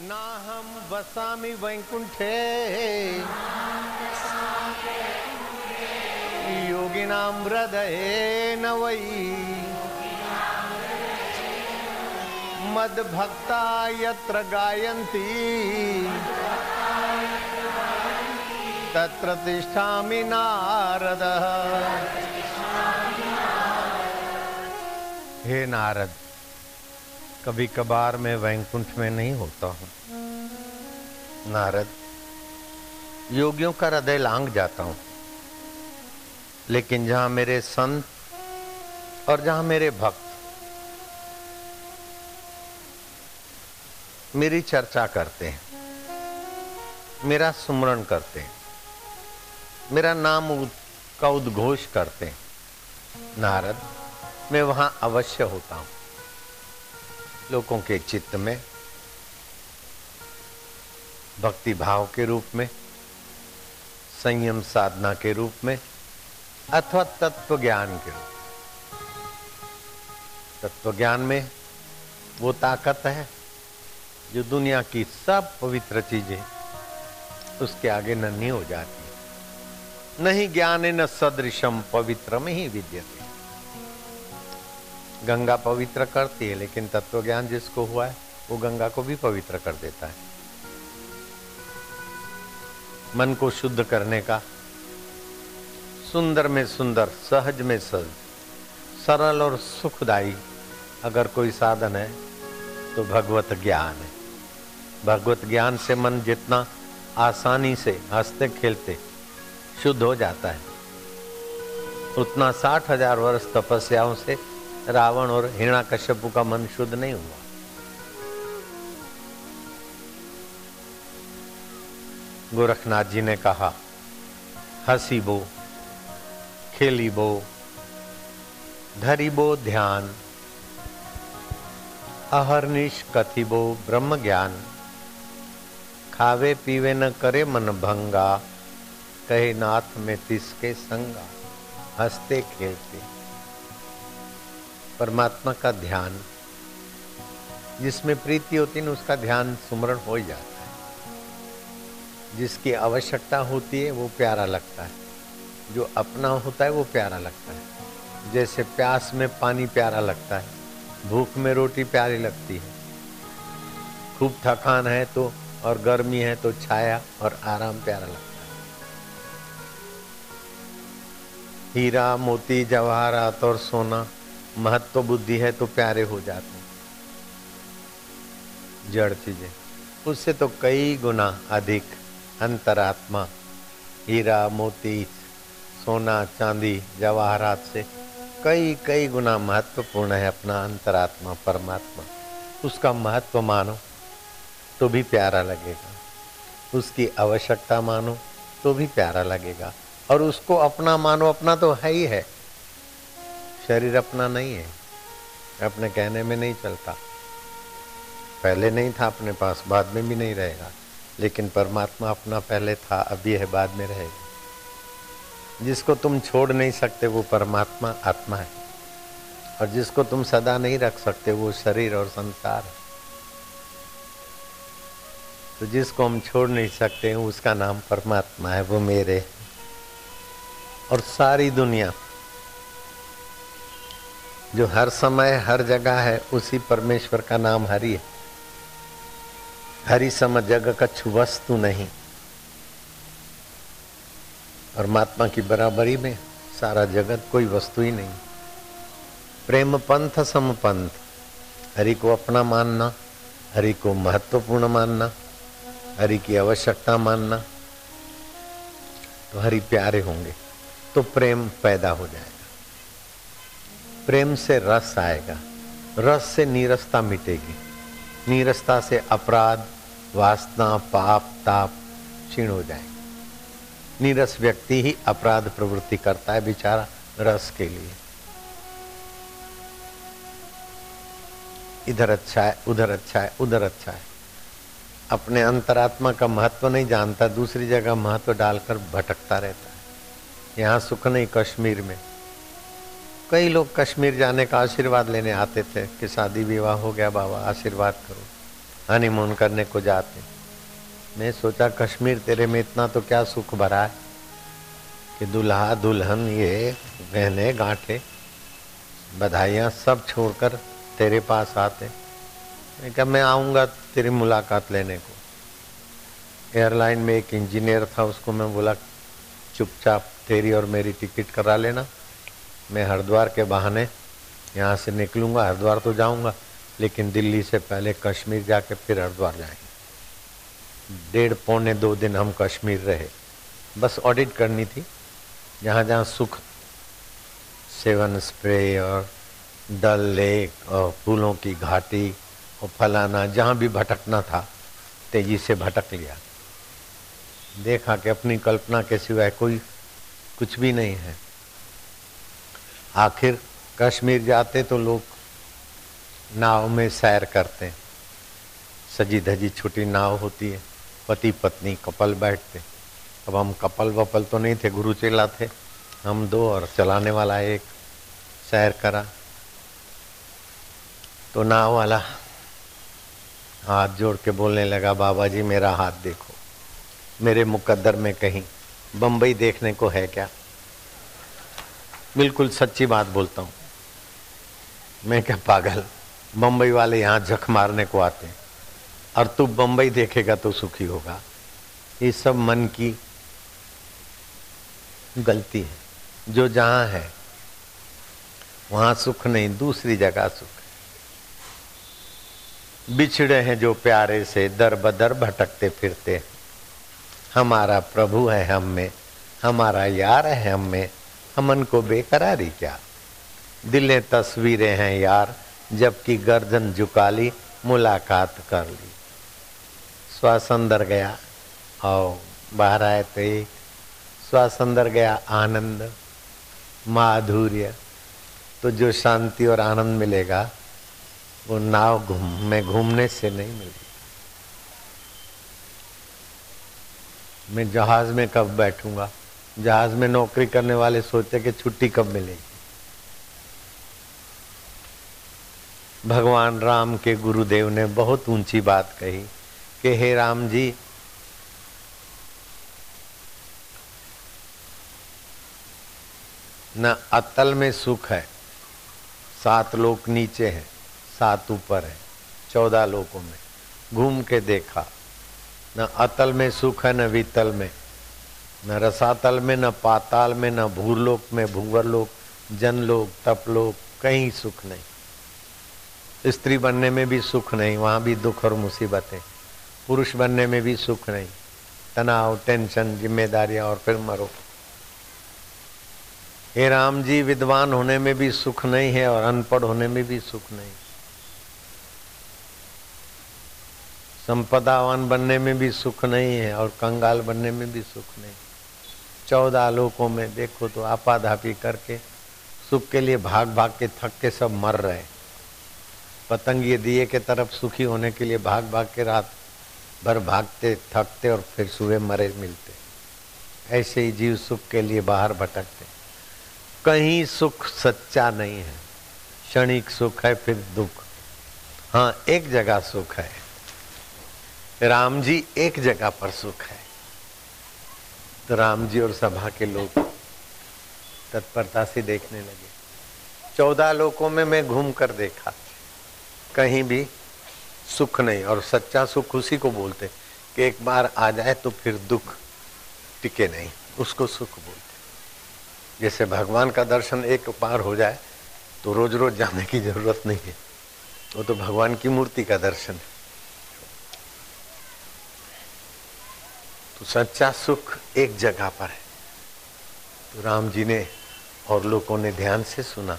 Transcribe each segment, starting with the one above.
नाहं वसामि वैकुंठे। योगिनां हृदये न वै मद्भक्ता यत्र गायन्ति। तत्र तिष्ठामि नारदः। हे नारद कभी कभार मैं वैकुंठ में नहीं होता हूँ। नारद, योगियों का हृदय लांग जाता हूँ। लेकिन जहाँ मेरे संत और जहाँ मेरे भक्त, मेरी चर्चा करते हैं, मेरा सुमरण करते हैं, मेरा नाम का उद्घोष करते हैं। नारद, मैं वहाँ अवश्य होता हूँ। लोगों के चित्त में, भक्ति भाव के रूप में, संयम साधना के रूप में, अथवा तत्व ज्ञान के रूप तत्व ज्ञान में वो ताकत है, जो दुनिया की सब पवित्र चीज़ें उसके आगे नन्ही हो जाती है नहीं ज्ञान न सदृशम पवित्र में ही विद्यते। गंगा पवित्र करती है, लेकिन तत्व ज्ञान जिसको हुआ है, वो गंगा को भी पवित्र कर देता है। मन को शुद्ध करने का, सुंदर में सुंदर, सहज में सहज, सरल और सुखदाई अगर कोई साधन है तो भगवत ज्ञान है। भगवत ज्ञान से मन जितना आसानी से हँसते खेलते शुद्ध हो जाता है। उतना साठ हज़ार वर्ष तपस्याओं से रावण और हिरणा कश्यपु का मन शुद्ध नहीं हुआ। गोरखनाथ जी ने कहा हसी बो खेली बो धरी बो ध्यान, अहरनिश कथिबो ब्रह्म ज्ञान खावे पीवे न करे मन भंगा, कहे नाथ में तिसके संगा, हँसते खेलते। परमात्मा का ध्यान। जिसमें प्रीति होती है उसका ध्यान सुमरण हो ही जाता है। जिसकी आवश्यकता होती है, वो प्यारा लगता है। जो अपना होता है, वो प्यारा लगता है। जैसे प्यास में पानी प्यारा लगता है, भूख में रोटी प्यारी लगती है। खूब थकान है तो और गर्मी है तो छाया और आराम प्यारा लगता है। हीरा मोती, जवाहरात और सोना महत्व बुद्धि है तो प्यारे हो जाते हैं। जड़ चीज़ें। उससे तो कई गुना अधिक अंतरात्मा, हीरा, मोती, सोना, चांदी, जवाहरात से कई कई गुना महत्वपूर्ण है अपना अंतरात्मा, परमात्मा। उसका महत्व मानो तो भी प्यारा लगेगा। उसकी आवश्यकता मानो तो भी प्यारा लगेगा। और उसको अपना मानो, अपना तो है ही है। शरीर अपना नहीं है, अपने कहने में नहीं चलता। पहले नहीं था अपने पास, बाद में भी नहीं रहेगा। लेकिन परमात्मा अपना पहले था अभी है बाद में रहेगा। जिसको तुम छोड़ नहीं सकते, वो परमात्मा आत्मा है। और जिसको तुम सदा नहीं रख सकते, वो शरीर और संसार है। तो जिसको हम छोड़ नहीं सकते उसका नाम परमात्मा है, वो मेरे। और सारी दुनिया जो हर समय, हर जगह है, उसी परमेश्वर का नाम हरि है। हरि सम जग कछु वस्तु नहीं। परमात्मा की बराबरी में सारा जगत कोई वस्तु ही नहीं। प्रेम पंथ, सम पंथ। हरि को अपना मानना, हरि को महत्वपूर्ण मानना, हरि की आवश्यकता मानना तो हरि प्यारे होंगे तो प्रेम पैदा हो जाएगा। प्रेम से रस आएगा। रस से नीरसता मिटेगी। नीरसता से अपराध, वासना, पाप, ताप क्षीण हो जाएँगे। नीरस व्यक्ति ही अपराध प्रवृत्ति करता है बेचारा रस के लिए। इधर अच्छा है, उधर अच्छा है, उधर अच्छा है। अपने अंतरात्मा का महत्व नहीं जानता, दूसरी जगह महत्व डालकर भटकता रहता है। यहाँ सुख नहीं कश्मीर में कई लोग कश्मीर जाने का आशीर्वाद लेने आते थे कि शादी विवाह हो गया, बाबा, आशीर्वाद करो। हनीमून करने को जाते। मैं सोचा, कश्मीर तेरे में इतना तो क्या सुख भरा है कि दुल्हा, दुल्हन ये गहने गांठे, बधाइयाँ सब छोड़कर तेरे पास आते। मैं क्या मैं आऊँगा तेरी मुलाकात लेने को। एयरलाइन में एक इंजीनियर था, उसको मैं बोला, चुपचाप तेरी और मेरी टिकट करा लेना। मैं हरिद्वार के बहाने यहाँ से निकलूँगा, हरिद्वार तो जाऊँगा, लेकिन दिल्ली से पहले कश्मीर जाके फिर हरिद्वार जाएँगे। डेढ़ पौने दो दिन हम कश्मीर रहे। बस ऑडिट करनी थी। जहाँ जहाँ सुख, सेवन स्प्रे और डल लेक और फूलों की घाटी और फलाना, जहाँ भी भटकना था, तेज़ी से भटक लिया। देखा कि अपनी कल्पना के सिवाय कोई कुछ भी नहीं है। आखिर कश्मीर जाते तो लोग नाव में सैर करते हैं। सजी धजी छोटी नाव होती है, पति पत्नी कपल बैठते। अब हम कपल वपल तो नहीं थे, गुरु चेला थे। हम दो और चलाने वाला एक, सैर करा। तो नाव वाला हाथ जोड़ के बोलने लगा, बाबा जी मेरा हाथ देखो, मेरे मुकद्दर में कहीं बम्बई देखने को है क्या? बिल्कुल सच्ची बात बोलता हूँ। मैं क्या पागल? बम्बई वाले यहाँ झक मारने को आते हैं। और तू बम्बई देखेगा तो सुखी होगा। ये सब मन की गलती है। जो जहाँ है, वहाँ सुख नहीं, दूसरी जगह सुख है। बिछड़े हैं जो प्यारे से, दर बदर भटकते फिरते हैं। हमारा प्रभु है हम में, हमारा यार है हम में हमन को बेकरारी क्या? दिलें तस्वीरें हैं यार, जबकि गर्दन झुका ली मुलाकात कर ली। श्वास अंदर गया और बाहर आए तो एक। श्वास अंदर गया, आनंद, माधुर्य। तो जो शांति और आनंद मिलेगा, वो नाव घूम, में घूमने से नहीं मिलेगी मैं जहाज़ में कब बैठूँगा? जहाज़ में नौकरी करने वाले सोचते कि छुट्टी कब मिलेगी। भगवान राम के गुरुदेव ने बहुत ऊँची बात कही कि हे राम जी, न अतल में सुख है, सात लोक नीचे हैं, सात ऊपर है, चौदह लोकों में, घूम के देखा। न अतल में सुख है, न वितल में। न रसातल में, न पाताल में, न भूरलोक में, भूवरलोक, जनलोक, तपलोक, कहीं सुख नहीं। स्त्री बनने में भी सुख नहीं, वहाँ भी दुख और मुसीबतें। पुरुष बनने में भी सुख नहीं। तनाव, टेंशन, जिम्मेदारियाँ और फिर मरो। हे राम जी, विद्वान होने में भी सुख नहीं है और अनपढ़ होने में भी सुख नहीं। संपदावान बनने में भी सुख नहीं है और कंगाल बनने में भी सुख नहीं। चौदह लोकों में देखो तो आपाधापी करके, सुख के लिए भाग भाग के थक के सब मर रहे। पतंग दिए के तरफ़ सुखी होने के लिए भाग भाग के रात भर भागते, थकते और फिर सुबह मरे मिलते। ऐसे ही जीव सुख के लिए बाहर भटकते। कहीं सुख सच्चा नहीं है। क्षणिक सुख है, फिर दुख। हाँ एक जगह सुख है। राम जी एक जगह पर सुख है। तो राम जी और सभा के लोग तत्परता से देखने लगे। चौदह लोकों में मैं घूम कर देखा। कहीं भी सुख नहीं और सच्चा सुख उसी को बोलते। कि एक बार आ जाए तो फिर दुख टिके नहीं, उसको सुख बोलते। जैसे भगवान का दर्शन एक बार हो जाए तो रोज रोज जाने की ज़रूरत नहीं है। वो तो भगवान की मूर्ति का दर्शन है। तो सच्चा सुख एक जगह पर है। तो राम जी ने और लोगों ने ध्यान से सुना,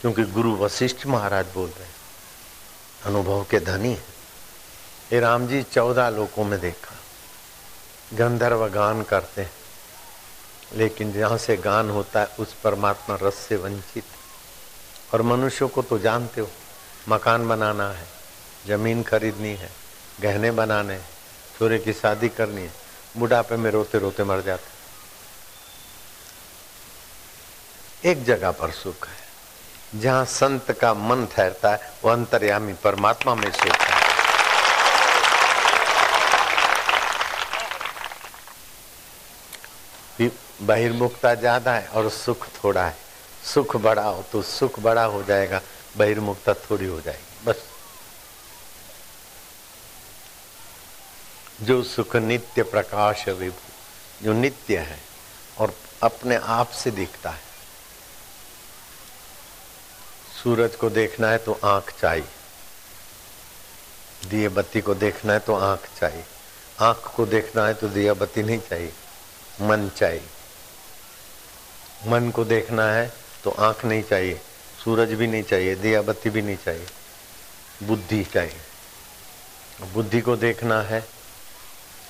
क्योंकि गुरु वशिष्ठ महाराज बोल रहे हैं, अनुभव के धनी है। ये राम जी चौदह लोगों में देखा। गंधर्व गान करते हैं, लेकिन जहाँ से गान होता है, उस परमात्मा रस से वंचित। और मनुष्यों को तो जानते हो, मकान बनाना है, ज़मीन खरीदनी है, गहने बनाने हैं, छोरे की शादी करनी है। बुढ़ापे में रोते रोते मर जाते। एक जगह पर सुख है, जहाँ संत का मन ठहरता है वो अंतर्यामी परमात्मा में सुख है। बहिर्मुखता ज़्यादा है और सुख थोड़ा है। सुख बड़ा हो तो सुख बड़ा हो जाएगा, बहिर्मुखता थोड़ी हो जाएगी, बस। जो सुख नित्य प्रकाश विभु जो नित्य है और अपने आप से दिखता है। सूरज को देखना है तो आँख चाहिए। दिए बत्ती को देखना है तो आँख चाहिए। आँख को देखना है तो दिया बत्ती नहीं चाहिए, मन चाहिए। मन को देखना है तो आँख नहीं चाहिए, सूरज भी नहीं चाहिए दिया बत्ती भी नहीं चाहिए, बुद्धि चाहिए। बुद्धि को देखना है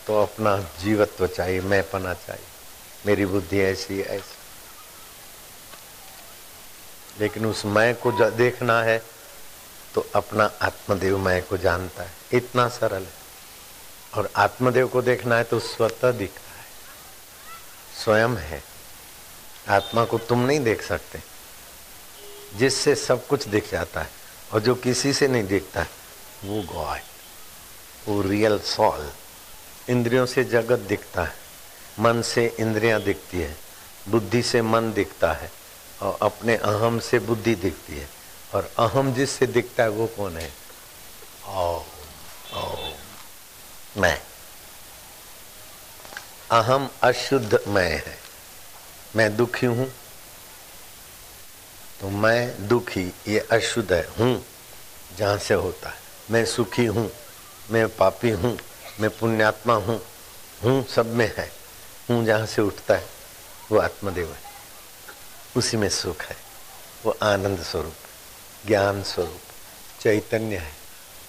तो अपना जीवत्व चाहिए मैं पना चाहिए। मेरी बुद्धि ऐसी ऐसी। लेकिन उस मैं को देखना है तो अपना आत्मदेव मैं को जानता है। इतना सरल है। और आत्मदेव को देखना है तो स्वतः दिखता है। स्वयं है। आत्मा को तुम नहीं देख सकते। जिससे सब कुछ दिख जाता है, और जो किसी से नहीं दिखता है वो गॉड वो रियल सॉल। इंद्रियों से जगत दिखता है मन से इंद्रियाँ दिखती है बुद्धि से मन दिखता है और अपने अहम से बुद्धि दिखती है और अहम जिससे दिखता है वो कौन है? ओ, ओ, मैं। अहम अशुद्ध मैं है। मैं दुखी हूँ तो मैं दुखी ये अशुद्ध है हूँ जहाँ से होता है। मैं सुखी हूँ मैं पापी हूँ मैं पुण्यात्मा हूँ हूँ सब में है, हूँ जहाँ से उठता है, वो आत्मदेव है। उसी में सुख है, वो आनंद स्वरूप, ज्ञान स्वरूप, चैतन्य है।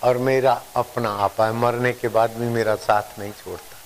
और मेरा अपना आपा है, मरने के बाद भी मेरा साथ नहीं छोड़ता।